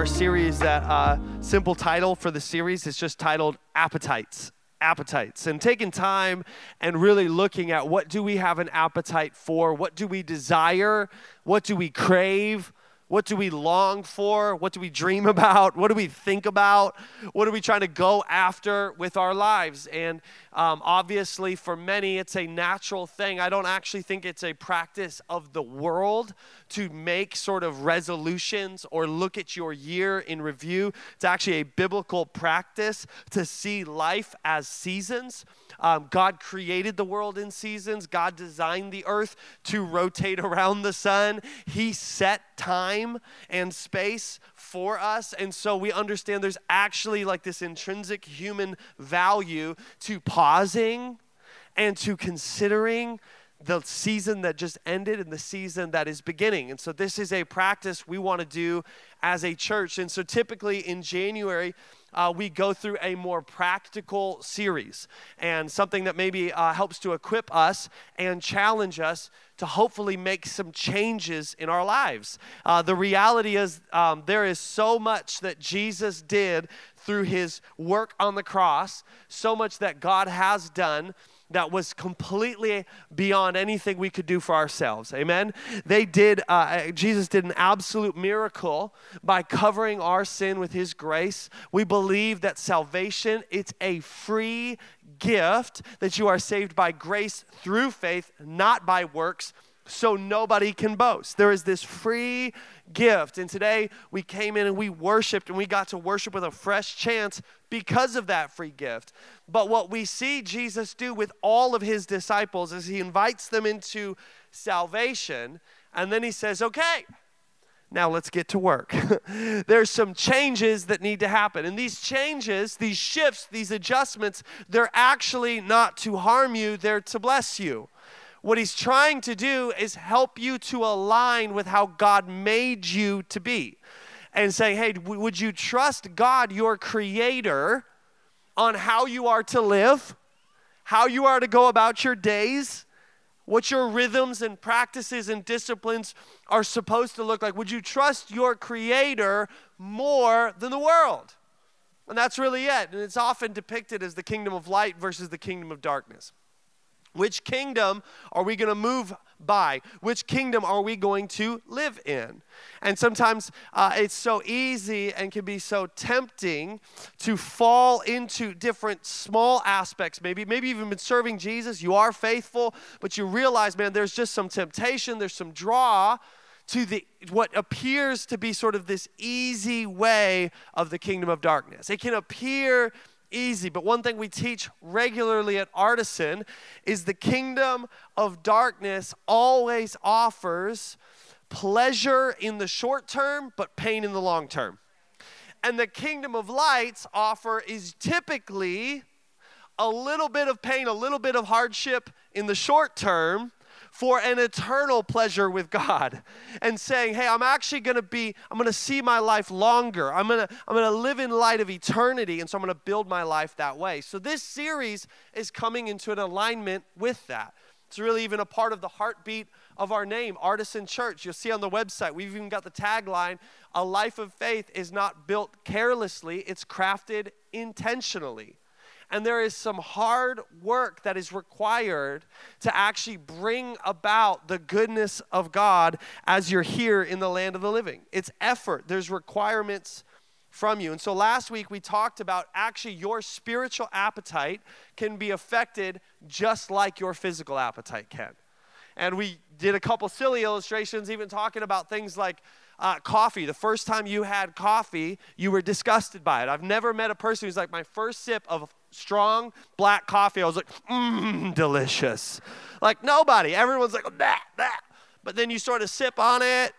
our series that uh, simple title for the series is just titled Appetites. Appetites. And taking time and really looking at what do we have an appetite for? What do we desire? What do we crave? What do we long for? What do we dream about? What do we think about? What are we trying to go after with our lives? And um, obviously, for many, it's a natural thing. I don't actually think it's a practice of the world to make sort of resolutions or look at your year in review. It's actually a biblical practice to see life as seasons. Um, God created the world in seasons. God designed the earth to rotate around the sun. He set time and space for us. And so we understand there's actually like this intrinsic human value to pausing and to considering the season that just ended and the season that is beginning. And so this is a practice we want to do as a church. And so typically in January, uh, we go through a more practical series and something that maybe uh, helps to equip us and challenge us to hopefully make some changes in our lives. Uh, the reality is, um, there is so much that Jesus did through his work on the cross, so much that God has done that was completely beyond anything we could do for ourselves. Amen. They did, uh, Jesus did an absolute miracle by covering our sin with his grace. We believe that salvation, it's a free gift that you are saved by grace through faith, not by works so nobody can boast. There is this free gift. And today we came in and we worshiped and we got to worship with a fresh chance because of that free gift. But what we see Jesus do with all of his disciples is he invites them into salvation and then he says, okay. Now let's get to work. There's some changes that need to happen. And these changes, these shifts, these adjustments, they're actually not to harm you, they're to bless you. What he's trying to do is help you to align with how God made you to be. And say, hey, would you trust God, your creator, on how you are to live, how you are to go about your days, what your rhythms and practices and disciplines are supposed to look like? Would you trust your creator more than the world? And that's really it. And it's often depicted as the kingdom of light versus the kingdom of darkness. Which kingdom are we going to move by? Which kingdom are we going to live in? And sometimes uh, it's so easy and can be so tempting to fall into different small aspects. Maybe, maybe you've been serving Jesus, you are faithful, but you realize, man, there's just some temptation, there's some draw to the what appears to be sort of this easy way of the kingdom of darkness. It can appear easy. But one thing we teach regularly at Artisan is the kingdom of darkness always offers pleasure in the short term, but pain in the long term. And the kingdom of lights offer is typically a little bit of pain, a little bit of hardship in the short term, for an eternal pleasure with God and saying, "Hey, I'm actually going to be I'm going to see my life longer. I'm going to I'm going to live in light of eternity and so I'm going to build my life that way." So this series is coming into an alignment with that. It's really even a part of the heartbeat of our name, Artisan Church. You'll see on the website, we've even got the tagline A life of faith is not built carelessly, it's crafted intentionally. And there is some hard work that is required to actually bring about the goodness of God as you're here in the land of the living. It's effort, there's requirements from you. And so last week we talked about actually your spiritual appetite can be affected just like your physical appetite can. And we did a couple silly illustrations, even talking about things like uh, coffee. The first time you had coffee, you were disgusted by it. I've never met a person who's like, my first sip of strong black coffee, I was like, mmm, delicious. Like nobody. Everyone's like, that, that. But then you sort of sip on it,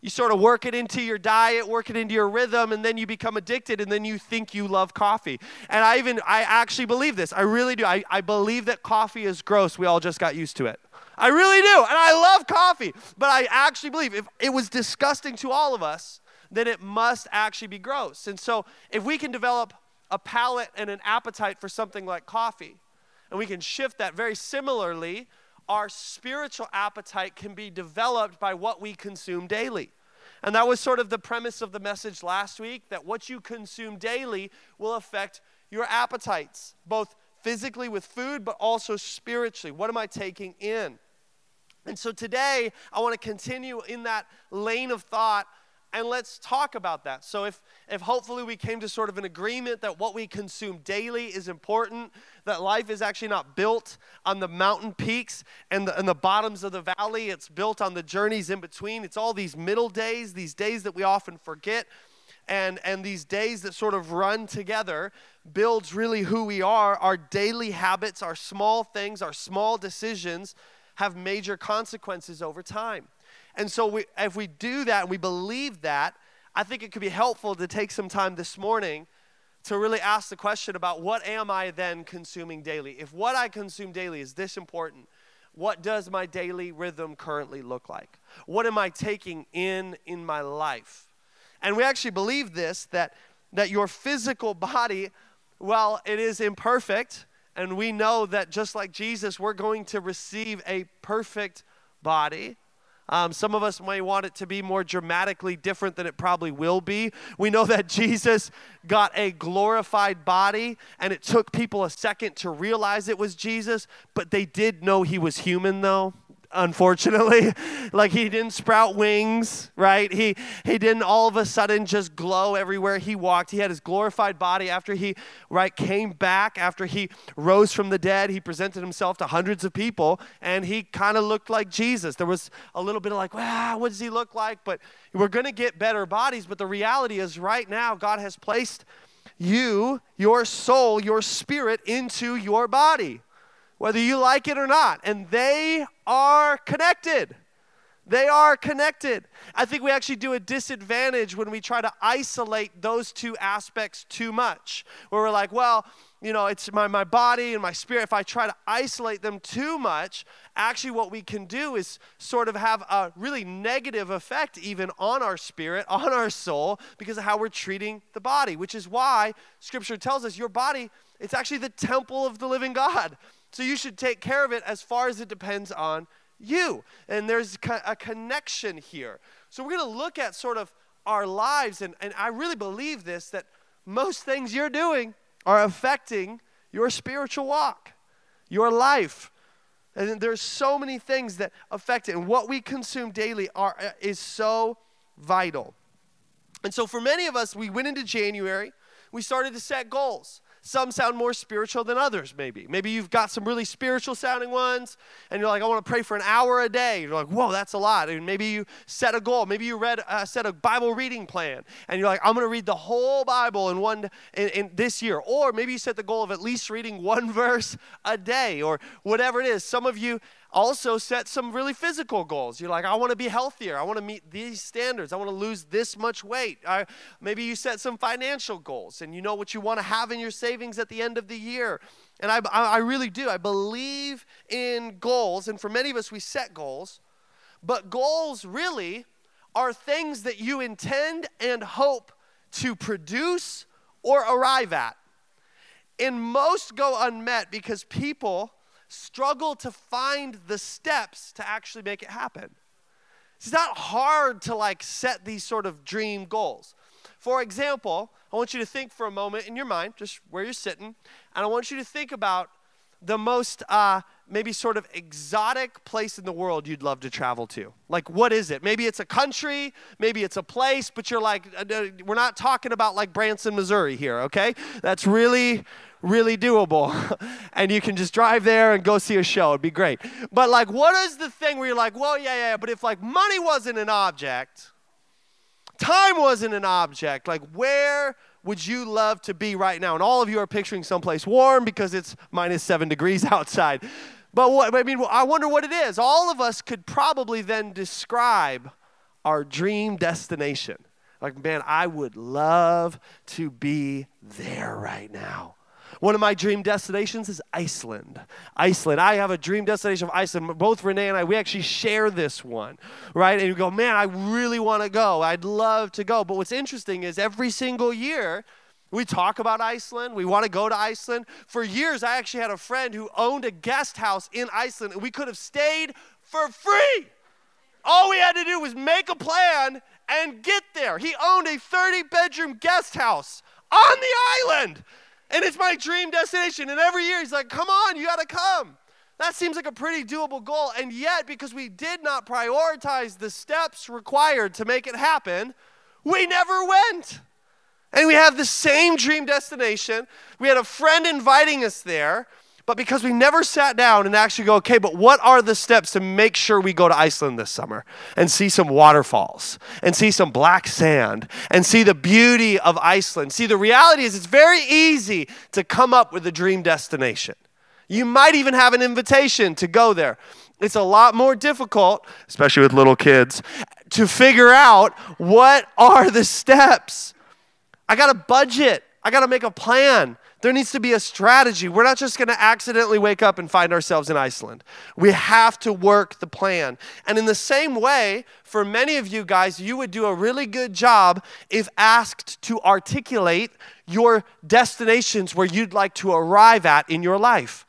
you sort of work it into your diet, work it into your rhythm, and then you become addicted, and then you think you love coffee. And I even, I actually believe this. I really do. I, I believe that coffee is gross. We all just got used to it. I really do. And I love coffee. But I actually believe if it was disgusting to all of us, then it must actually be gross. And so if we can develop a palate and an appetite for something like coffee. And we can shift that very similarly. Our spiritual appetite can be developed by what we consume daily. And that was sort of the premise of the message last week that what you consume daily will affect your appetites, both physically with food, but also spiritually. What am I taking in? And so today, I want to continue in that lane of thought and let's talk about that. So, if, if hopefully we came to sort of an agreement that what we consume daily is important, that life is actually not built on the mountain peaks and the, and the bottoms of the valley, it's built on the journeys in between. It's all these middle days, these days that we often forget, and, and these days that sort of run together builds really who we are. Our daily habits, our small things, our small decisions have major consequences over time. And so we, if we do that and we believe that, I think it could be helpful to take some time this morning to really ask the question about what am I then consuming daily? If what I consume daily is this important, what does my daily rhythm currently look like? What am I taking in in my life? And we actually believe this that that your physical body, well, it is imperfect, and we know that just like Jesus, we're going to receive a perfect body. Um, some of us may want it to be more dramatically different than it probably will be. We know that Jesus got a glorified body, and it took people a second to realize it was Jesus, but they did know he was human, though unfortunately. Like he didn't sprout wings right? He he didn't all of a sudden just glow everywhere he walked. He had his glorified body after he right came back after he rose from the dead. He presented himself to hundreds of people and he kind of looked like jesus. There was a little bit of like wow what does he look like? But we're going to get better bodies but the reality is right now god has placed you your soul your spirit into your body whether you like it or not. And they are connected. They are connected. I think we actually do a disadvantage when we try to isolate those two aspects too much. Where we're like, well, you know, it's my, my body and my spirit. If I try to isolate them too much, actually, what we can do is sort of have a really negative effect even on our spirit, on our soul, because of how we're treating the body, which is why Scripture tells us your body, it's actually the temple of the living God. So you should take care of it as far as it depends on you. And there's a connection here. So we're going to look at sort of our lives, and, and I really believe this that most things you're doing are affecting your spiritual walk, your life. And there's so many things that affect it. And what we consume daily are, uh, is so vital. And so for many of us, we went into January, we started to set goals. Some sound more spiritual than others, maybe. Maybe you've got some really spiritual sounding ones, and you're like, I want to pray for an hour a day. You're like, whoa, that's a lot. And maybe you set a goal. Maybe you read, uh, set a Bible reading plan, and you're like, I'm going to read the whole Bible in one in, in this year. Or maybe you set the goal of at least reading one verse a day, or whatever it is. Some of you also set some really physical goals. You're like, I want to be healthier. I want to meet these standards. I want to lose this much weight. I, maybe you set some financial goals and you know what you want to have in your savings at the end of the year. And I, I really do. I believe in goals. And for many of us, we set goals. But goals really are things that you intend and hope to produce or arrive at. And most go unmet because people struggle to find the steps to actually make it happen. It's not hard to like set these sort of dream goals. For example, I want you to think for a moment in your mind, just where you're sitting, and I want you to think about the most uh, maybe sort of exotic place in the world you'd love to travel to. Like, what is it? Maybe it's a country, maybe it's a place, but you're like, uh, uh we're not talking about like Branson, Missouri here, okay? That's really, really doable. and you can just drive there and go see a show. It'd be great. But like, what is the thing where you're like, well, yeah, yeah, but if like money wasn't an object, time wasn't an object, like where would you love to be right now? And all of you are picturing someplace warm because it's minus seven degrees outside. But what, I mean, I wonder what it is. All of us could probably then describe our dream destination. Like, man, I would love to be there right now. One of my dream destinations is Iceland. Iceland. I have a dream destination of Iceland. Both Renee and I, we actually share this one, right? And you go, man, I really want to go. I'd love to go. But what's interesting is every single year, we talk about Iceland. We want to go to Iceland. For years, I actually had a friend who owned a guest house in Iceland, and we could have stayed for free. All we had to do was make a plan and get there. He owned a 30 bedroom guest house on the island. And it's my dream destination. And every year he's like, come on, you got to come. That seems like a pretty doable goal. And yet, because we did not prioritize the steps required to make it happen, we never went. And we have the same dream destination. We had a friend inviting us there, but because we never sat down and actually go, okay, but what are the steps to make sure we go to Iceland this summer and see some waterfalls and see some black sand and see the beauty of Iceland? See, the reality is it's very easy to come up with a dream destination. You might even have an invitation to go there. It's a lot more difficult, especially with little kids, to figure out what are the steps. I got a budget. I got to make a plan. There needs to be a strategy. We're not just going to accidentally wake up and find ourselves in Iceland. We have to work the plan. And in the same way, for many of you guys, you would do a really good job if asked to articulate your destinations where you'd like to arrive at in your life.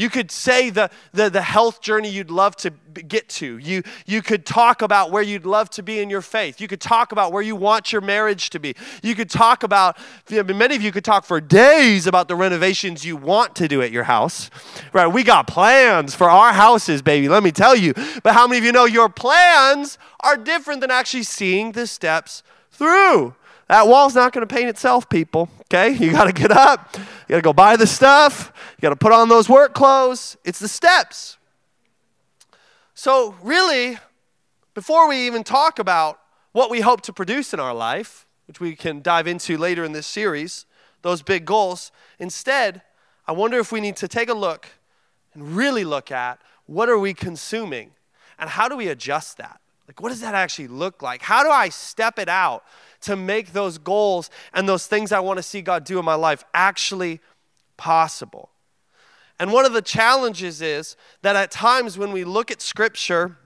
You could say the, the, the health journey you'd love to get to. You, you could talk about where you'd love to be in your faith. You could talk about where you want your marriage to be. You could talk about, many of you could talk for days about the renovations you want to do at your house. Right? We got plans for our houses, baby, let me tell you. But how many of you know your plans are different than actually seeing the steps through? That wall's not going to paint itself, people. Okay? You got to get up. You got to go buy the stuff. You got to put on those work clothes. It's the steps. So, really, before we even talk about what we hope to produce in our life, which we can dive into later in this series, those big goals, instead, I wonder if we need to take a look and really look at what are we consuming and how do we adjust that? Like, what does that actually look like? How do I step it out to make those goals and those things I want to see God do in my life actually possible. And one of the challenges is that at times when we look at Scripture,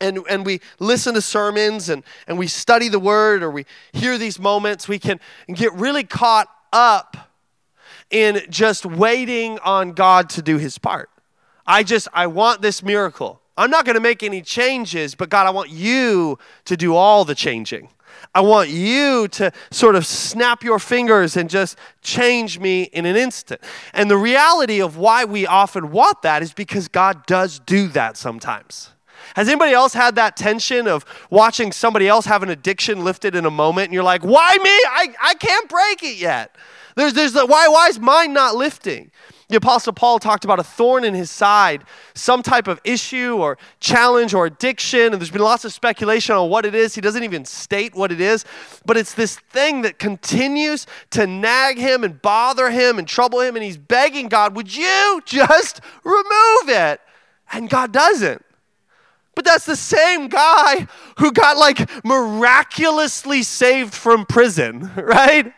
and, and we listen to sermons and, and we study the word or we hear these moments, we can get really caught up in just waiting on God to do his part. I just, I want this miracle. I'm not going to make any changes, but God, I want you to do all the changing. I want you to sort of snap your fingers and just change me in an instant. And the reality of why we often want that is because God does do that sometimes. Has anybody else had that tension of watching somebody else have an addiction lifted in a moment and you're like, why me? I, I can't break it yet. There's, there's the, why, why is mine not lifting? The Apostle Paul talked about a thorn in his side, some type of issue or challenge or addiction, and there's been lots of speculation on what it is. He doesn't even state what it is, but it's this thing that continues to nag him and bother him and trouble him, and he's begging God, Would you just remove it? And God doesn't. But that's the same guy who got like miraculously saved from prison, right?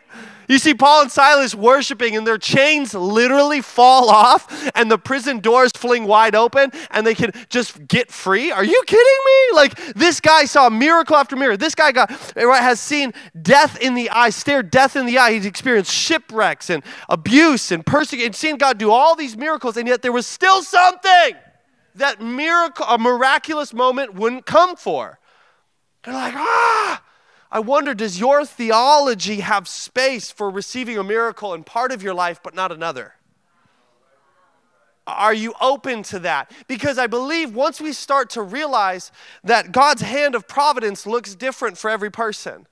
You see Paul and Silas worshiping, and their chains literally fall off, and the prison doors fling wide open, and they can just get free. Are you kidding me? Like this guy saw miracle after miracle. This guy got right, has seen death in the eye, stared death in the eye. He's experienced shipwrecks and abuse and persecution, and seen God do all these miracles, and yet there was still something that miracle, a miraculous moment wouldn't come for. They're like, ah. I wonder does your theology have space for receiving a miracle in part of your life but not another? Are you open to that? Because I believe once we start to realize that God's hand of providence looks different for every person,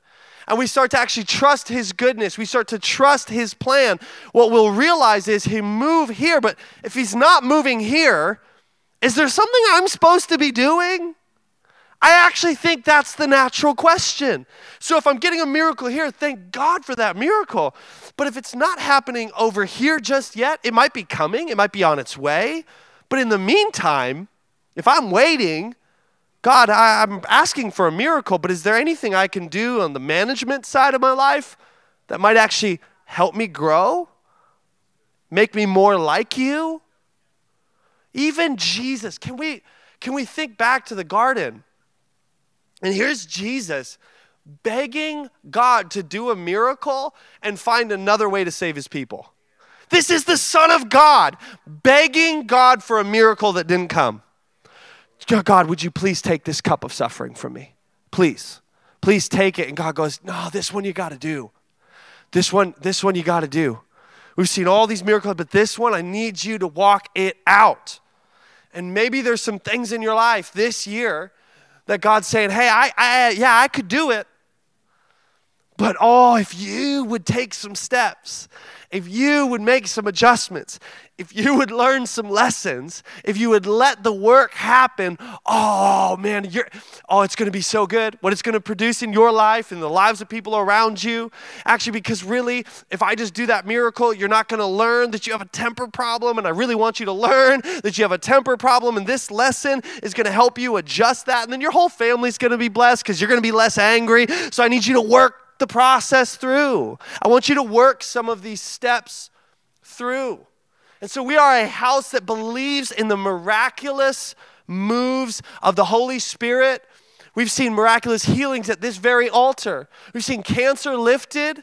and we start to actually trust His goodness, we start to trust His plan, what we'll realize is He move here, but if He's not moving here, is there something I'm supposed to be doing? I actually think that's the natural question. So if I'm getting a miracle here, thank God for that miracle. But if it's not happening over here just yet, it might be coming, it might be on its way. But in the meantime, if I'm waiting, God, I, am asking for a miracle, but is there anything I can do on the management side of my life that might actually help me grow? Make me more like you? Even Jesus, can we, can we think back to the garden? And here's Jesus begging God to do a miracle and find another way to save his people. This is the Son of God begging God for a miracle that didn't come. God, would you please take this cup of suffering from me? Please. Please take it. And God goes, No, this one you got to do. This one, this one you got to do. We've seen all these miracles, but this one, I need you to walk it out. And maybe there's some things in your life this year that God's saying, hey, I, I yeah, I could do it. But oh, if you would take some steps if you would make some adjustments, if you would learn some lessons, if you would let the work happen, oh man, you're, oh, it's going to be so good. What it's going to produce in your life and the lives of people around you. Actually, because really, if I just do that miracle, you're not going to learn that you have a temper problem. And I really want you to learn that you have a temper problem. And this lesson is going to help you adjust that. And then your whole family's going to be blessed because you're going to be less angry. So I need you to work the process through. I want you to work some of these steps through. And so we are a house that believes in the miraculous moves of the Holy Spirit. We've seen miraculous healings at this very altar. We've seen cancer lifted.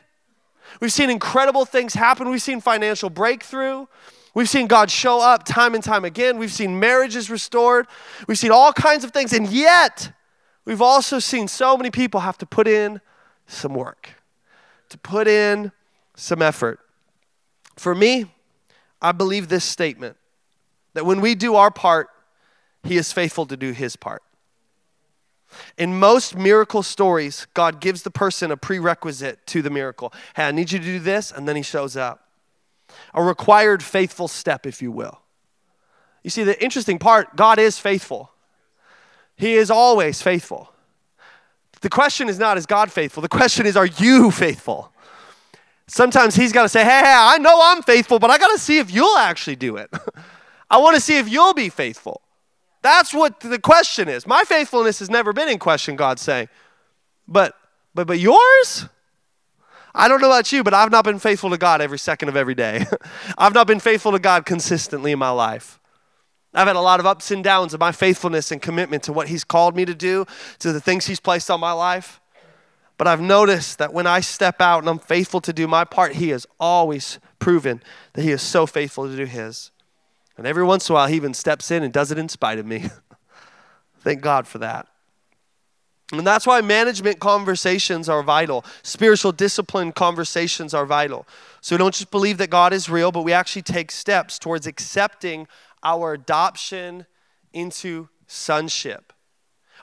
We've seen incredible things happen. We've seen financial breakthrough. We've seen God show up time and time again. We've seen marriages restored. We've seen all kinds of things. And yet, we've also seen so many people have to put in some work, to put in some effort. For me, I believe this statement that when we do our part, He is faithful to do His part. In most miracle stories, God gives the person a prerequisite to the miracle. Hey, I need you to do this, and then He shows up. A required faithful step, if you will. You see, the interesting part God is faithful, He is always faithful. The question is not, is God faithful? The question is, are you faithful? Sometimes He's got to say, hey, I know I'm faithful, but I got to see if you'll actually do it. I want to see if you'll be faithful. That's what the question is. My faithfulness has never been in question, God's saying. But but but yours? I don't know about you, but I've not been faithful to God every second of every day. I've not been faithful to God consistently in my life. I've had a lot of ups and downs of my faithfulness and commitment to what He's called me to do, to the things He's placed on my life. But I've noticed that when I step out and I'm faithful to do my part, He has always proven that He is so faithful to do His. And every once in a while, He even steps in and does it in spite of me. Thank God for that. And that's why management conversations are vital. Spiritual discipline conversations are vital. So we don't just believe that God is real, but we actually take steps towards accepting our adoption into sonship,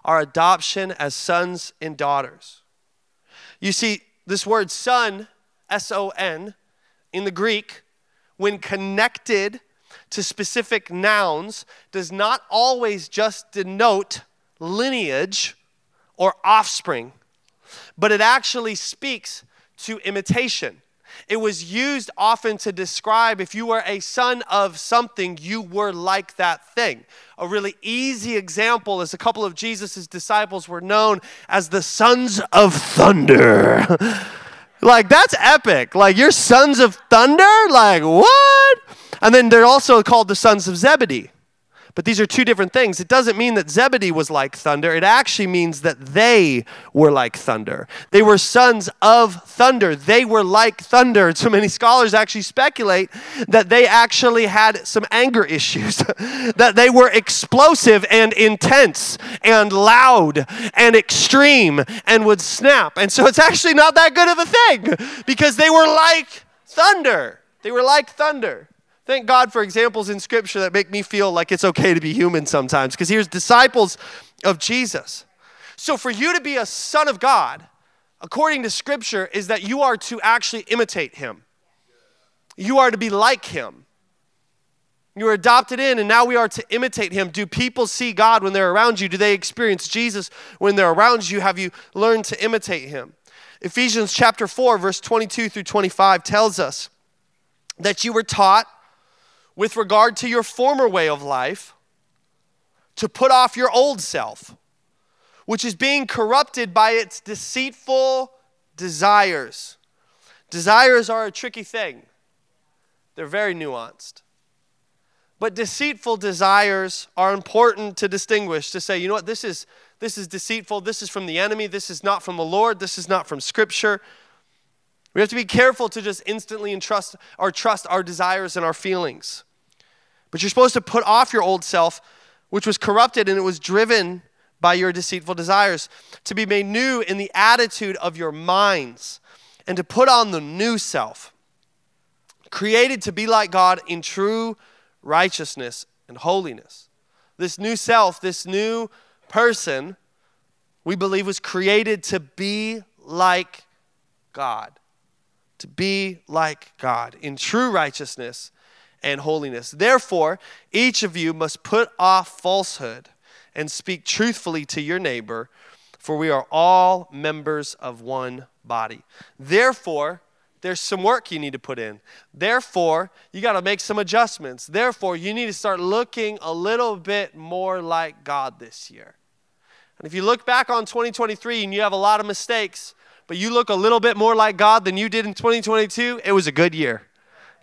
our adoption as sons and daughters. You see, this word son, S O N, in the Greek, when connected to specific nouns, does not always just denote lineage or offspring, but it actually speaks to imitation. It was used often to describe if you were a son of something, you were like that thing. A really easy example is a couple of Jesus' disciples were known as the sons of thunder. like, that's epic. Like, you're sons of thunder? Like, what? And then they're also called the sons of Zebedee. But these are two different things. It doesn't mean that Zebedee was like thunder. It actually means that they were like thunder. They were sons of thunder. They were like thunder. So many scholars actually speculate that they actually had some anger issues, that they were explosive and intense and loud and extreme and would snap. And so it's actually not that good of a thing because they were like thunder. They were like thunder. Thank God for examples in Scripture that make me feel like it's okay to be human sometimes. Because here's disciples of Jesus. So, for you to be a son of God, according to Scripture, is that you are to actually imitate Him. You are to be like Him. You are adopted in, and now we are to imitate Him. Do people see God when they're around you? Do they experience Jesus when they're around you? Have you learned to imitate Him? Ephesians chapter 4, verse 22 through 25 tells us that you were taught with regard to your former way of life to put off your old self, which is being corrupted by its deceitful desires. Desires are a tricky thing, they're very nuanced. But deceitful desires are important to distinguish, to say, you know what, this is, this is deceitful, this is from the enemy, this is not from the Lord, this is not from Scripture. We have to be careful to just instantly entrust or trust our desires and our feelings. But you're supposed to put off your old self, which was corrupted and it was driven by your deceitful desires, to be made new in the attitude of your minds, and to put on the new self, created to be like God in true righteousness and holiness. This new self, this new person, we believe was created to be like God. To be like God in true righteousness and holiness. Therefore, each of you must put off falsehood and speak truthfully to your neighbor, for we are all members of one body. Therefore, there's some work you need to put in. Therefore, you got to make some adjustments. Therefore, you need to start looking a little bit more like God this year. And if you look back on 2023 and you have a lot of mistakes, but you look a little bit more like God than you did in 2022, it was a good year.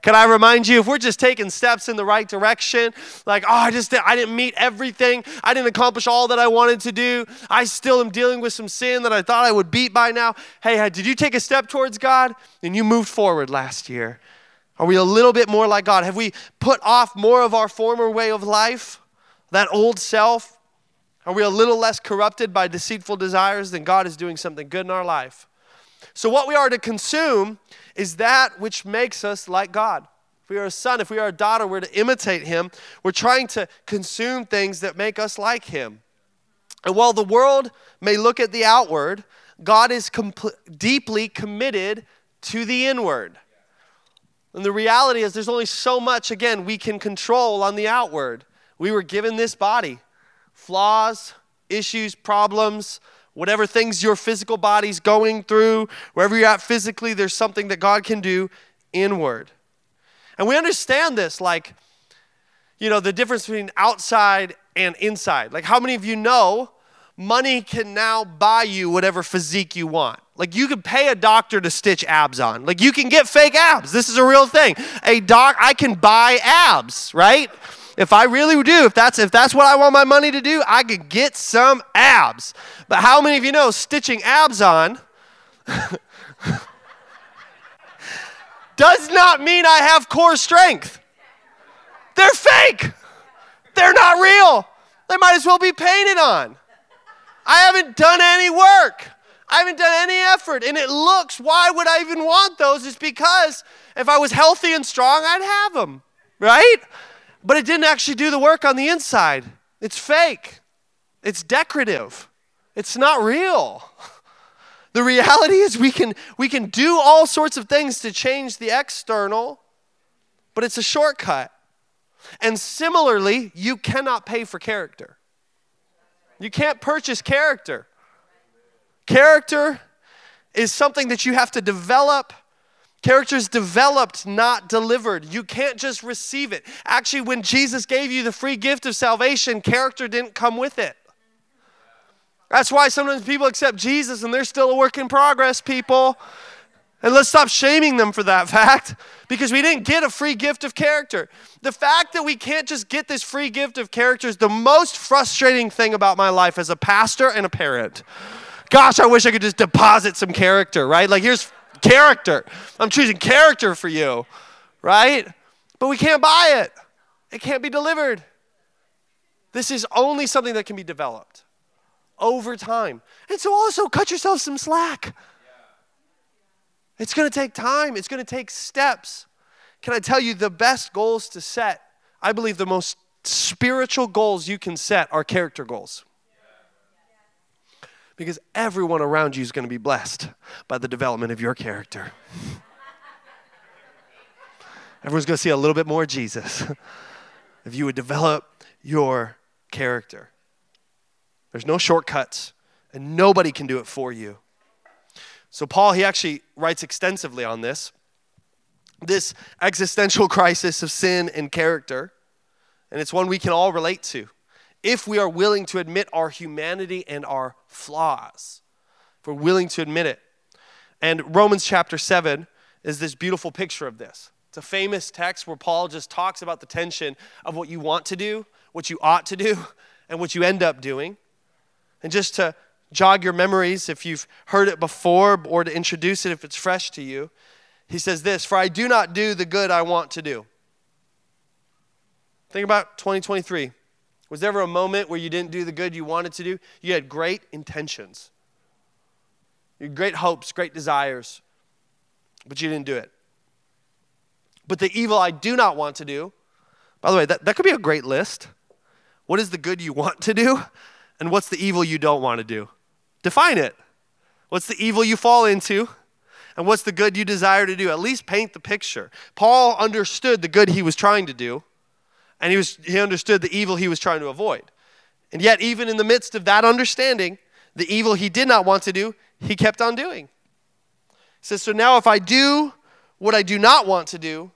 Can I remind you, if we're just taking steps in the right direction, like, oh, I just I didn't meet everything, I didn't accomplish all that I wanted to do, I still am dealing with some sin that I thought I would beat by now. Hey, did you take a step towards God? And you moved forward last year. Are we a little bit more like God? Have we put off more of our former way of life, that old self? Are we a little less corrupted by deceitful desires than God is doing something good in our life? So, what we are to consume is that which makes us like God. If we are a son, if we are a daughter, we're to imitate him. We're trying to consume things that make us like him. And while the world may look at the outward, God is deeply committed to the inward. And the reality is, there's only so much, again, we can control on the outward. We were given this body flaws, issues, problems, whatever things your physical body's going through, wherever you're at physically, there's something that God can do inward. And we understand this, like, you know, the difference between outside and inside. Like, how many of you know money can now buy you whatever physique you want? Like, you can pay a doctor to stitch abs on. Like, you can get fake abs. This is a real thing. A doc, I can buy abs, right? If I really do, if that's if that's what I want my money to do, I could get some abs. But how many of you know stitching abs on does not mean I have core strength? They're fake. They're not real. They might as well be painted on. I haven't done any work. I haven't done any effort. And it looks, why would I even want those? Is because if I was healthy and strong, I'd have them, right? But it didn't actually do the work on the inside. It's fake, it's decorative, it's not real. The reality is we can we can do all sorts of things to change the external, but it's a shortcut. And similarly, you cannot pay for character. You can't purchase character. Character is something that you have to develop Character's developed, not delivered. You can't just receive it. Actually, when Jesus gave you the free gift of salvation, character didn't come with it. That's why sometimes people accept Jesus and they're still a work in progress, people. And let's stop shaming them for that fact because we didn't get a free gift of character. The fact that we can't just get this free gift of character is the most frustrating thing about my life as a pastor and a parent. Gosh, I wish I could just deposit some character, right? Like, here's character. I'm choosing character for you, right? But we can't buy it, it can't be delivered. This is only something that can be developed over time. And so also cut yourself some slack. It's going to take time, it's going to take steps. Can I tell you the best goals to set? I believe the most spiritual goals you can set are character goals because everyone around you is going to be blessed by the development of your character. Everyone's going to see a little bit more Jesus if you would develop your character. There's no shortcuts, and nobody can do it for you. So, Paul, he actually writes extensively on this this existential crisis of sin and character, and it's one we can all relate to if we are willing to admit our humanity and our flaws. If we're willing to admit it. And Romans chapter 7 is this beautiful picture of this. It's a famous text where Paul just talks about the tension of what you want to do, what you ought to do, and what you end up doing. And just to jog your memories, if you've heard it before, or to introduce it if it's fresh to you, he says this For I do not do the good I want to do. Think about 2023 Was there ever a moment where you didn't do the good you wanted to do? You had great intentions, you had great hopes, great desires, but you didn't do it. But the evil I do not want to do, by the way, that, that could be a great list. What is the good you want to do? And what's the evil you don't want to do? Define it. What's the evil you fall into? And what's the good you desire to do? At least paint the picture. Paul understood the good he was trying to do, and he, was, he understood the evil he was trying to avoid. And yet, even in the midst of that understanding, the evil he did not want to do, he kept on doing. He says, So now if I do what I do not want to do,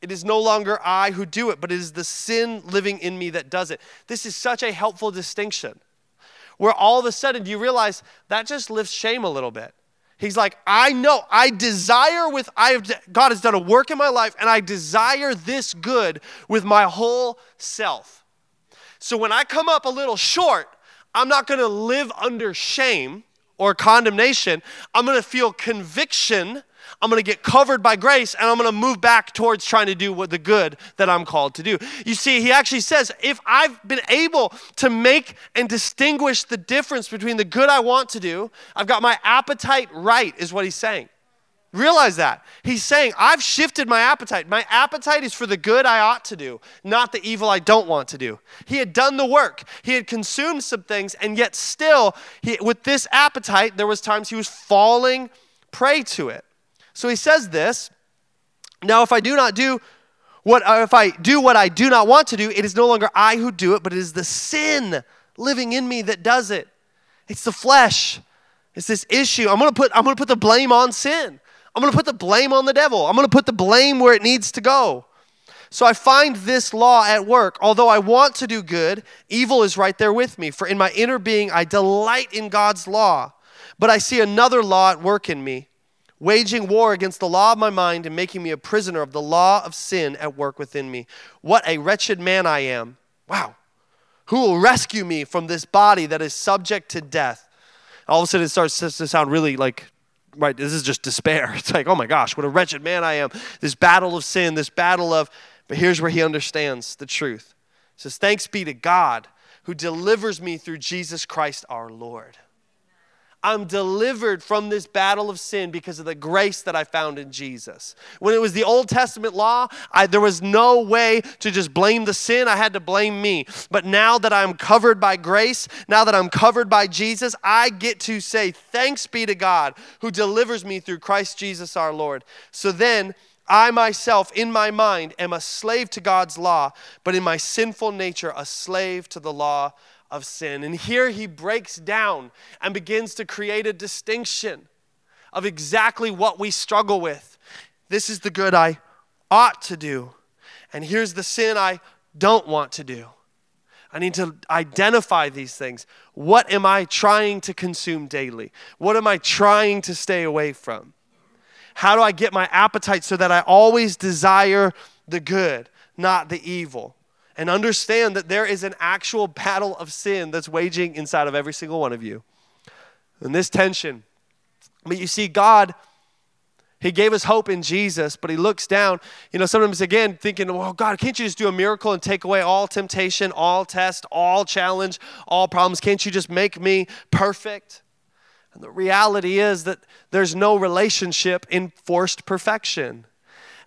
it is no longer I who do it, but it is the sin living in me that does it. This is such a helpful distinction. Where all of a sudden you realize that just lifts shame a little bit. He's like, I know, I desire with, I have, God has done a work in my life, and I desire this good with my whole self. So when I come up a little short, I'm not gonna live under shame or condemnation. I'm gonna feel conviction I'm going to get covered by grace and I'm going to move back towards trying to do what the good that I'm called to do. You see, he actually says, if I've been able to make and distinguish the difference between the good I want to do, I've got my appetite right, is what he's saying. Realize that. He's saying, I've shifted my appetite. My appetite is for the good I ought to do, not the evil I don't want to do. He had done the work. He had consumed some things, and yet still, he, with this appetite, there was times he was falling prey to it. So he says this Now, if I do not do what, uh, if I do what I do not want to do, it is no longer I who do it, but it is the sin living in me that does it. It's the flesh. It's this issue. I'm gonna put, I'm gonna put the blame on sin. I'm gonna put the blame on the devil. I'm gonna put the blame where it needs to go. So I find this law at work. Although I want to do good, evil is right there with me. For in my inner being, I delight in God's law. But I see another law at work in me waging war against the law of my mind and making me a prisoner of the law of sin at work within me. What a wretched man I am. Wow. Who will rescue me from this body that is subject to death? All of a sudden, it starts to sound really like, right, this is just despair. It's like, oh my gosh, what a wretched man I am. This battle of sin, this battle of, but here's where he understands the truth. He says, Thanks be to God who delivers me through Jesus Christ our Lord. I'm delivered from this battle of sin because of the grace that I found in Jesus. When it was the Old Testament law, I, there was no way to just blame the sin. I had to blame me. But now that I'm covered by grace, now that I'm covered by Jesus, I get to say, Thanks be to God who delivers me through Christ Jesus our Lord. So then, I myself, in my mind, am a slave to God's law, but in my sinful nature, a slave to the law of sin. And here he breaks down and begins to create a distinction of exactly what we struggle with. This is the good I ought to do, and here's the sin I don't want to do. I need to identify these things. What am I trying to consume daily? What am I trying to stay away from? How do I get my appetite so that I always desire the good, not the evil? And understand that there is an actual battle of sin that's waging inside of every single one of you. And this tension, but you see, God, He gave us hope in Jesus, but He looks down, you know, sometimes again thinking, well, God, can't you just do a miracle and take away all temptation, all test, all challenge, all problems? Can't you just make me perfect? And the reality is that there's no relationship in forced perfection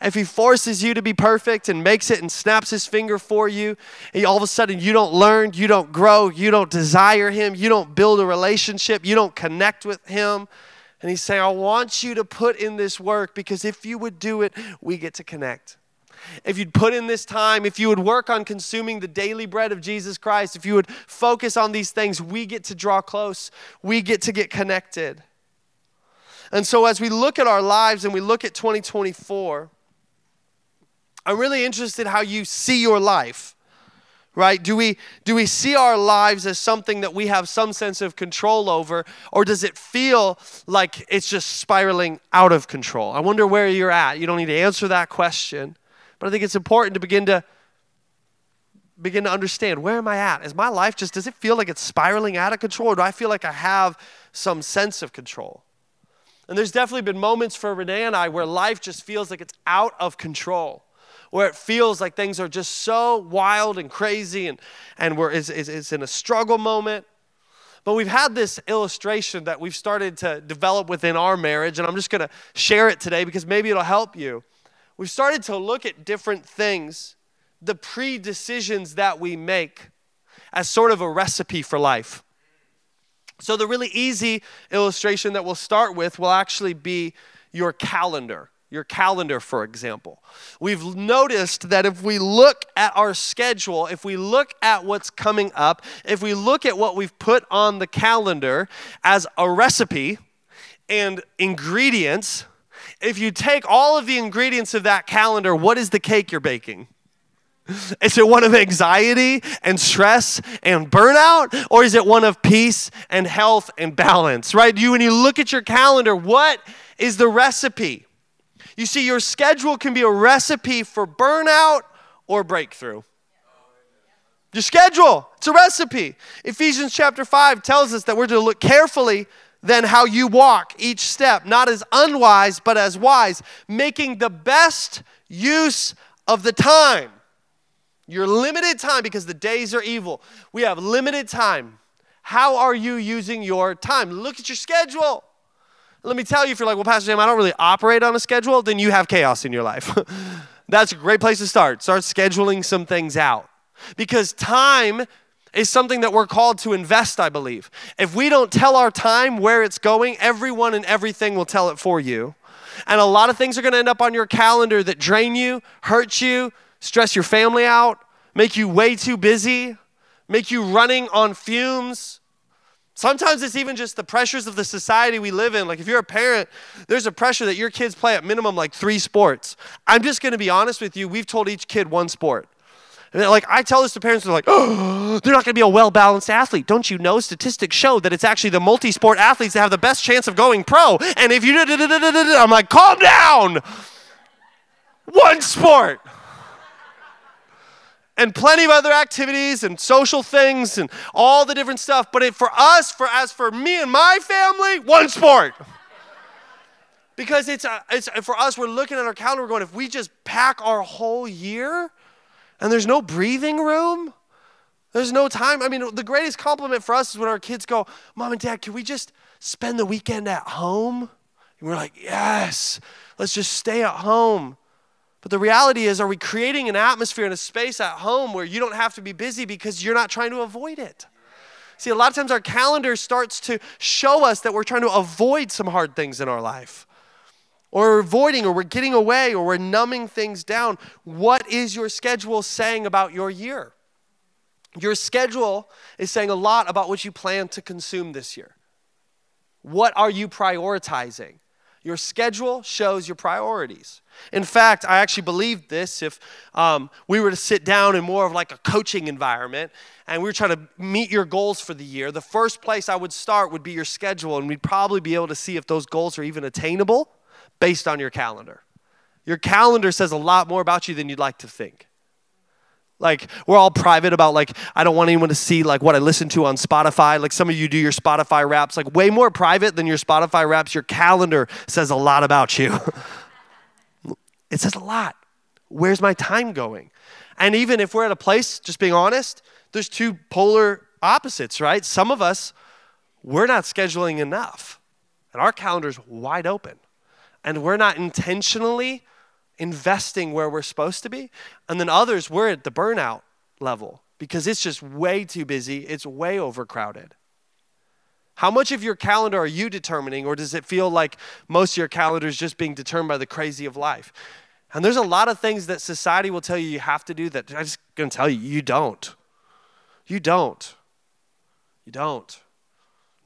if he forces you to be perfect and makes it and snaps his finger for you, and all of a sudden you don't learn, you don't grow, you don't desire him, you don't build a relationship, you don't connect with him. And he's saying, I want you to put in this work because if you would do it, we get to connect. If you'd put in this time, if you would work on consuming the daily bread of Jesus Christ, if you would focus on these things, we get to draw close, we get to get connected. And so, as we look at our lives and we look at 2024, I'm really interested how you see your life. Right? Do we do we see our lives as something that we have some sense of control over or does it feel like it's just spiraling out of control? I wonder where you're at. You don't need to answer that question, but I think it's important to begin to begin to understand where am I at? Is my life just does it feel like it's spiraling out of control or do I feel like I have some sense of control? And there's definitely been moments for Renee and I where life just feels like it's out of control where it feels like things are just so wild and crazy and, and we're it's, it's, in a struggle moment. But we've had this illustration that we've started to develop within our marriage, and I'm just gonna share it today because maybe it'll help you. We've started to look at different things, the pre decisions that we make, as sort of a recipe for life. So, the really easy illustration that we'll start with will actually be your calendar. Your calendar, for example. We've noticed that if we look at our schedule, if we look at what's coming up, if we look at what we've put on the calendar as a recipe and ingredients, if you take all of the ingredients of that calendar, what is the cake you're baking? Is it one of anxiety and stress and burnout? Or is it one of peace and health and balance? Right? You, when you look at your calendar, what is the recipe? You see, your schedule can be a recipe for burnout or breakthrough. Your schedule, it's a recipe. Ephesians chapter 5 tells us that we're to look carefully then how you walk each step, not as unwise, but as wise, making the best use of the time. Your limited time because the days are evil. We have limited time. How are you using your time? Look at your schedule. Let me tell you, if you're like, well, Pastor Jim, I don't really operate on a schedule, then you have chaos in your life. That's a great place to start. Start scheduling some things out. Because time is something that we're called to invest, I believe. If we don't tell our time where it's going, everyone and everything will tell it for you. And a lot of things are going to end up on your calendar that drain you, hurt you, stress your family out, make you way too busy, make you running on fumes. Sometimes it's even just the pressures of the society we live in. Like if you're a parent, there's a pressure that your kids play at minimum like three sports. I'm just to be honest with you. We've told each kid one sport. And like I tell this to parents, they're like, oh, they're not to be a well balanced athlete. Don't you know? Statistics show that it's actually the multi sport athletes that have the best chance of going pro. And if you, I'm like, calm down. One sport. And plenty of other activities and social things and all the different stuff. But for us, for as for me and my family, one sport. Because it's, a, it's uh, for us, we're looking at our calendar, we're going, if we just pack our whole year, and there's no breathing room. There's no time. I mean, the greatest compliment for us is when our kids go, Mom and Dad, can we just spend the weekend at home? And we're like, Yes, let's just stay at home. But the reality is, are we creating an atmosphere and a space at home where you don't have to be busy because you're not trying to avoid it? See, a lot of times our calendar starts to show us that we're trying to avoid some hard things in our life or we're avoiding or we're getting away or we're numbing things down. What is your schedule saying about your year? Your schedule is saying a lot about what you plan to consume this year. What are you prioritizing? Your schedule shows your priorities. In fact, I actually believe this if um, we were to sit down in more of like a coaching environment and we were trying to meet your goals for the year, the first place I would start would be your schedule, and we'd probably be able to see if those goals are even attainable based on your calendar. Your calendar says a lot more about you than you'd like to think. Like we're all private about like I don't want anyone to see like what I listen to on Spotify. Like some of you do your Spotify Wraps like way more private than your Spotify Wraps. Your calendar says a lot about you. it says a lot. Where's my time going? And even if we're at a place, just being honest, there's two polar opposites, right? Some of us we're not scheduling enough. And our calendar's wide open and we're not intentionally investing where we're supposed to be. And then others, we're at the burnout level because it's just way too busy, it's way overcrowded. How much of your calendar are you determining, or does it feel like most of your calendar is just being determined by the crazy of life? And there's a lot of things that society will tell you you have to do that I'm just gonna tell you, you don't. You don't. You don't.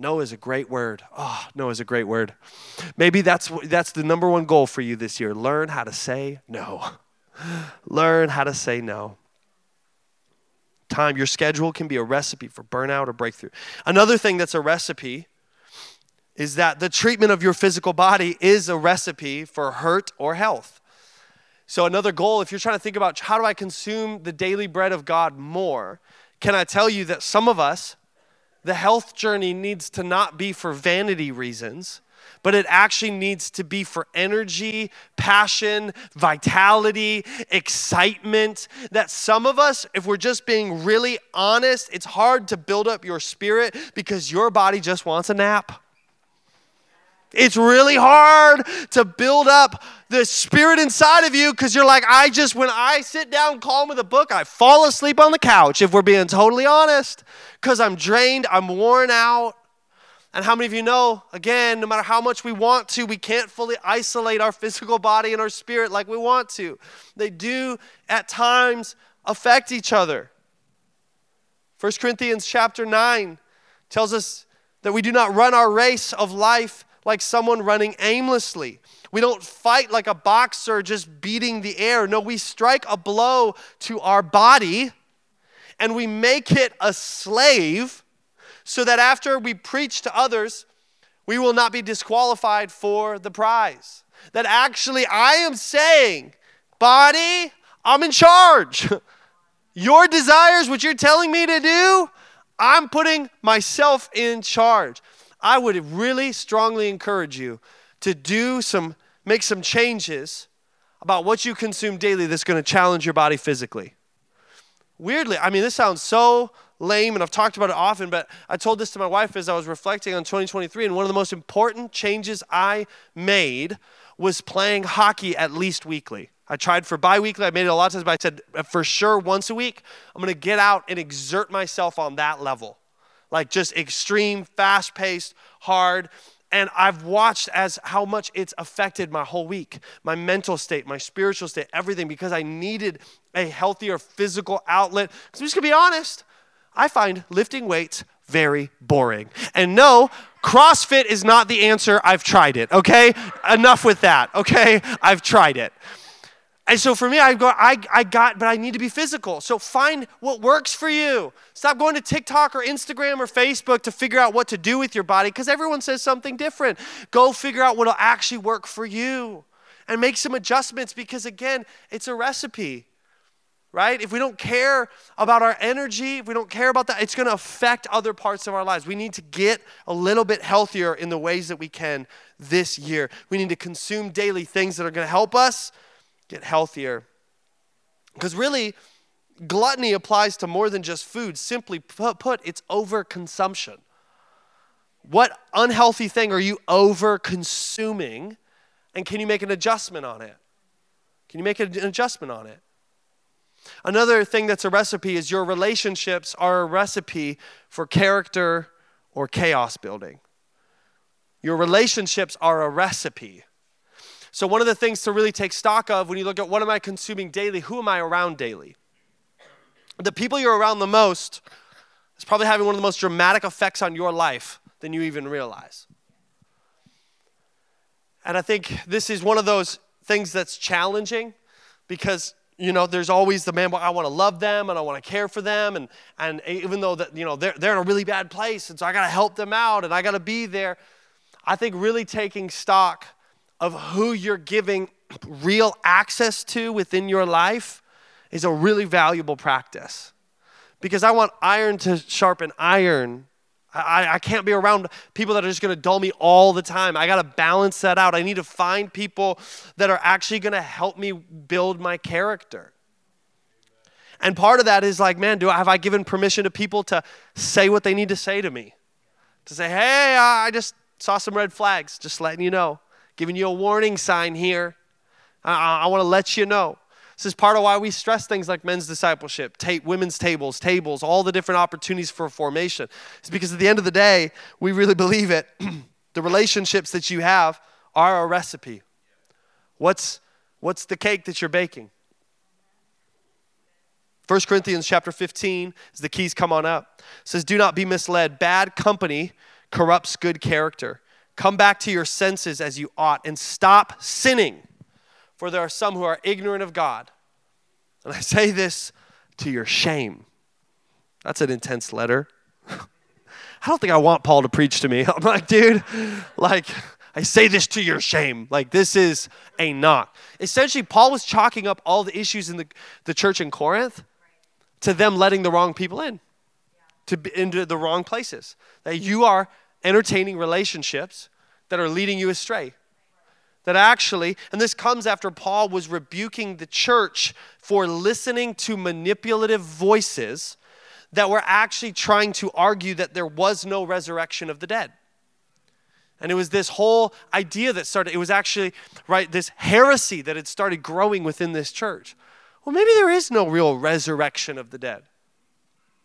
No is a great word. Ah, oh, no is a great word. Maybe that's that's the number one goal for you this year. Learn how to say no. Learn how to say no. Time, your schedule can be a recipe for burnout or breakthrough. Another thing that's a recipe is that the treatment of your physical body is a recipe for hurt or health. So, another goal, if you're trying to think about how do I consume the daily bread of God more, can I tell you that some of us the health journey needs to not be for vanity reasons, but it actually needs to be for energy, passion, vitality, excitement. That some of us, if we're just being really honest, it's hard to build up your spirit because your body just wants a nap. It's really hard to build up the spirit inside of you because you're like, I just, when I sit down calm with a book, I fall asleep on the couch, if we're being totally honest, because I'm drained, I'm worn out. And how many of you know, again, no matter how much we want to, we can't fully isolate our physical body and our spirit like we want to. They do at times affect each other. 1 Corinthians chapter 9 tells us that we do not run our race of life like someone running aimlessly. We don't fight like a boxer just beating the air. No, we strike a blow to our body and we make it a slave so that after we preach to others, we will not be disqualified for the prize. That actually, I am saying, body, I'm in charge. Your desires, what you're telling me to do, I'm putting myself in charge. I would really strongly encourage you to do some, make some changes about what you consume daily that's going to challenge your body physically. Weirdly, I mean, this sounds so lame, and I've talked about it often, but I told this to my wife as I was reflecting on 2023, and one of the most important changes I made was playing hockey at least weekly. I tried for bi weekly, I made it a lot of times, but I said uh, for sure once a week, I'm gonna get out and exert myself on that level. Like just extreme, fast paced, hard. And I've watched as how much it's affected my whole week, my mental state, my spiritual state, everything, because I needed a healthier physical outlet. I'm just gonna be honest, I find lifting weights very boring. And no, CrossFit is not the answer. I've tried it, okay? Enough with that, okay? I've tried it. And so for me, I go, I, I got, but I need to be physical. So find what works for you. Stop going to TikTok or Instagram or Facebook to figure out what to do with your body because everyone says something different. Go figure out what'll actually work for you and make some adjustments because, again, it's a recipe right? If we don't care about our energy, if we don't care about that, it's going to affect other parts of our lives. We need to get a little bit healthier in the ways that we can this year. We need to consume daily things that are going to help us get healthier. Because really, gluttony applies to more than just food. Simply put, it's overconsumption. What unhealthy thing are you over consuming? And can you make an adjustment on it? Can you make an adjustment on it? Another thing that's a recipe is your relationships are a recipe for character or chaos building. Your relationships are a recipe. So, one of the things to really take stock of when you look at what am I consuming daily, who am I around daily? The people you're around the most is probably having one of the most dramatic effects on your life than you even realize. And I think this is one of those things that's challenging because you know, there's always the man, well, I want to love them and I want to care for them. And, and even though, that, you know, they're, they're in a really bad place, and so I got to help them out and I got to be there. I think really taking stock of who you're giving real access to within your life is a really valuable practice. Because I want iron to sharpen iron I, I can't be around people that are just to dull me all the time. I got to balance that out. I need to find people that are actually to help me build my character. And part of that is like, man, do I, have I given permission to people to say what they need to say to me? To say, hey, I just saw some red flags, just letting you know, giving you a warning sign here. I, I want to let you know. This is part of why we stress things like men's discipleship, ta- women's tables, tables, all the different opportunities for formation. It's because at the end of the day, we really believe it. the relationships that you have are a recipe. What's, what's the cake that you're baking? 1 Corinthians chapter 15, is the keys come on up, says, Do not be misled. Bad company corrupts good character. Come back to your senses as you ought and stop sinning for there are some who are ignorant of God. And I say this to your shame. That's an intense letter. I don't think I want Paul to preach to me. I'm like, dude, like, I say this to your shame. Like, this is a knock. Essentially, Paul was chalking up all the issues in the, the church in Corinth to them letting the wrong people in, to into the wrong places. That you are entertaining relationships that are leading you astray. That actually, and this comes after Paul was rebuking the church for listening to manipulative voices that were actually trying to argue that there was no resurrection of the dead. And it was this whole idea that started, it was actually, right, this heresy that had started growing within this church. Well, maybe there is no real resurrection of the dead.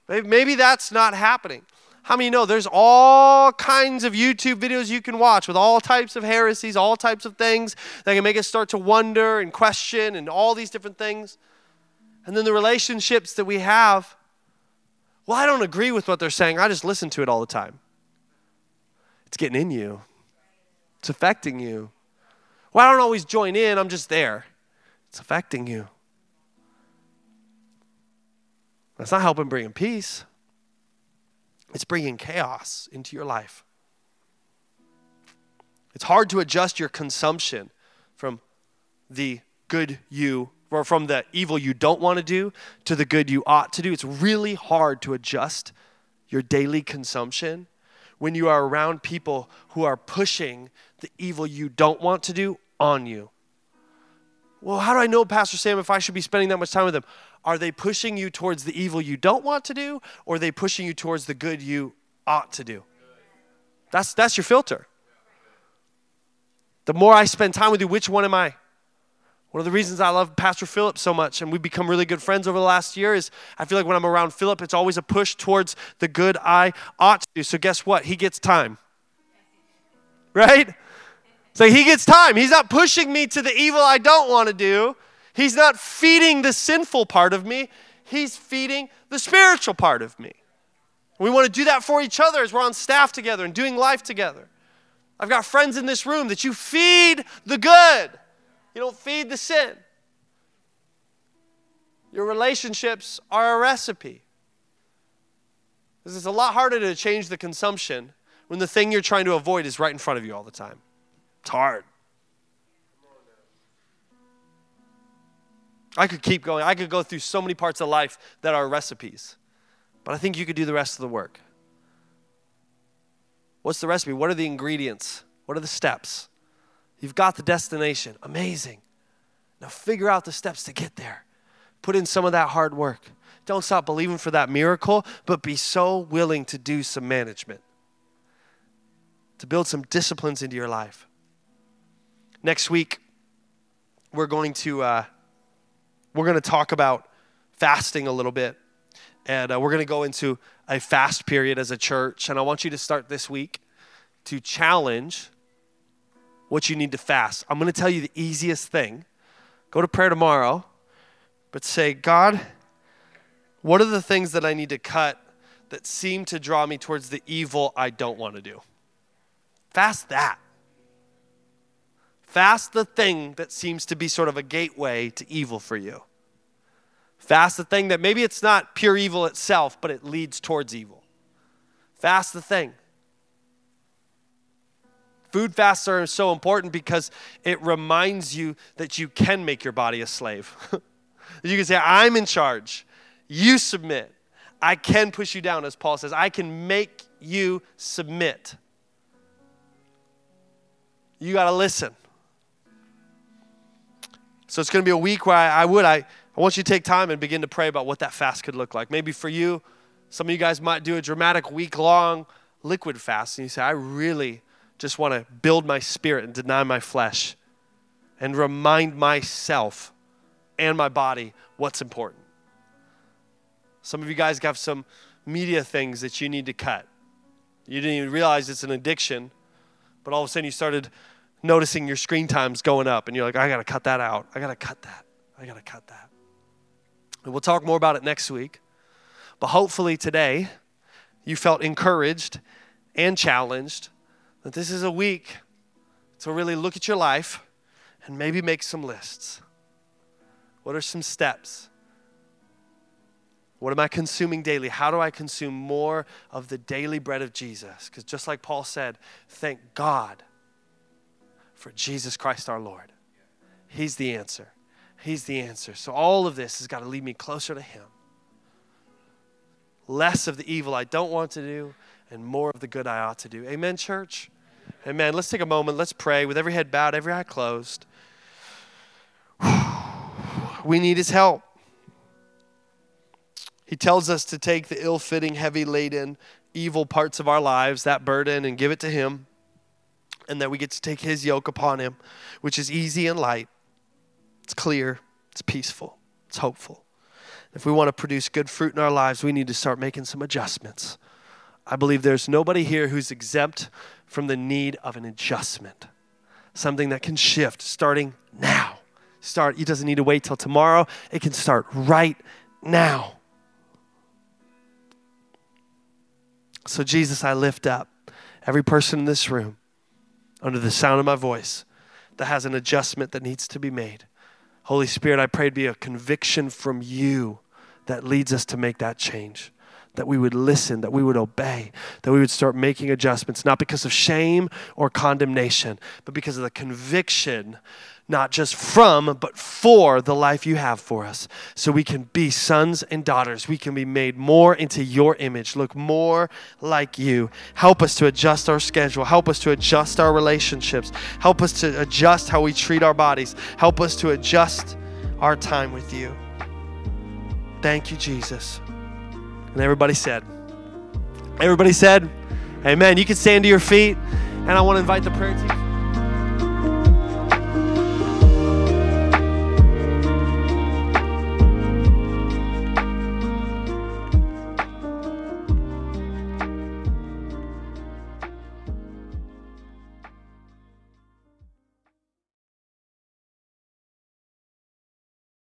Maybe, that's not happening. How many know there's all kinds of YouTube videos you can watch with all types of heresies, all types of things that can make us start to wonder and question and all these different things? And then the relationships that we have. Well, I don't agree with what they're saying. I just listen to it all the time. It's getting in you, it's affecting you. Well, I don't always join in, I'm just there. It's affecting you. That's not helping bring peace. It's bringing chaos into your life. It's hard to adjust your consumption from the good you or from the evil you don't want to do to the good you ought to do. It's really hard to adjust your daily consumption when you are around people who are pushing the evil you don't want to do on you. Well, how do I know, Pastor Sam, if I should be spending that much time with them? Are they pushing you towards the evil you don't want to do, or are they pushing you towards the good you ought to do? That's, that's your filter. The more I spend time with you, which one am I? One of the reasons I love Pastor Philip so much, and we've become really good friends over the last year, is I feel like when I'm around Philip, it's always a push towards the good I ought to do. So, guess what? He gets time. Right? So, he gets time. He's not pushing me to the evil I don't want to do. He's not feeding the sinful part of me, He's feeding the spiritual part of me. We want to do that for each other as we're on staff together and doing life together. I've got friends in this room that you feed the good. You don't feed the sin. Your relationships are a recipe. Because it's a lot harder to change the consumption when the thing you're trying to avoid is right in front of you all the time. It's hard. I could keep going. I could go through so many parts of life that are recipes. But I think you could do the rest of the work. What's the recipe? What are the ingredients? What are the steps? You've got the destination. Amazing. Now figure out the steps to get there. Put in some of that hard work. Don't stop believing for that miracle, but be so willing to do some management, to build some disciplines into your life. Next week, we're going to uh, we're going to talk about fasting a little bit, and uh, we're going to go into a fast period as a church. And I want you to start this week to challenge what you need to fast. I'm going to tell you the easiest thing. Go to prayer tomorrow, but say, God, what are the things that I need to cut that seem to draw me towards the evil I don't want to do? Fast that. Fast the thing that seems to be sort of a gateway to evil for you. Fast the thing that maybe it's not pure evil itself, but it leads towards evil. Fast the thing. Food fasts are so important because it reminds you that you can make your body a slave. you can say, I'm in charge. You submit. I can push you down, as Paul says. I can make you submit. You got to listen. So it's going to be a week where I, I would, I, I want you to take time and begin to pray about what that fast could look like. Maybe for you, some of you guys might do a dramatic week long liquid fast. And you say, I really just want to build my spirit and deny my flesh and remind myself and my body what's important. Some of you guys have some media things that you need to cut. You didn't even realize it's an addiction, but all of a sudden you started noticing your screen times going up and you're like, I got to cut that out. I got to cut that. I got to cut that. And we'll talk more about it next week. But hopefully today you felt encouraged and challenged that this is a week to really look at your life and maybe make some lists. What are some steps? What am I consuming daily? How do I consume more of the daily bread of Jesus? Because just like Paul said, thank God for Jesus Christ our Lord. He's the answer. He's the answer. So all of this has got to lead me closer to Him. Less of the evil I don't want to do and more of the good I ought to do. Amen, church? Amen. Let's take a moment. Let's pray with every head bowed, every eye closed. We need his help. He tells us to take the ill fitting, heavy laden, evil parts of our lives, that burden, and give it to him. And that we get to take his yoke upon him, which is easy and light. It's clear, it's peaceful, it's hopeful. If we want to produce good fruit in our lives, we need to start making some adjustments. I believe there's nobody here who's exempt from the need of an adjustment, something that can shift starting now. Start, it doesn't need to wait till tomorrow, it can start right now. So, Jesus, I lift up every person in this room under the sound of my voice that has an adjustment that needs to be made. Holy Spirit, I pray to be a conviction from you that leads us to make that change. That we would listen, that we would obey, that we would start making adjustments, not because of shame or condemnation, but because of the conviction not just from, but for the life you have for us. So we can be sons and daughters. We can be made more into your image, look more like you. Help us to adjust our schedule. Help us to adjust our relationships. Help us to adjust how we treat our bodies. Help us to adjust our time with you. Thank you, Jesus. And everybody said, Everybody said, Amen. You can stand to your feet, and I want to invite the prayer team.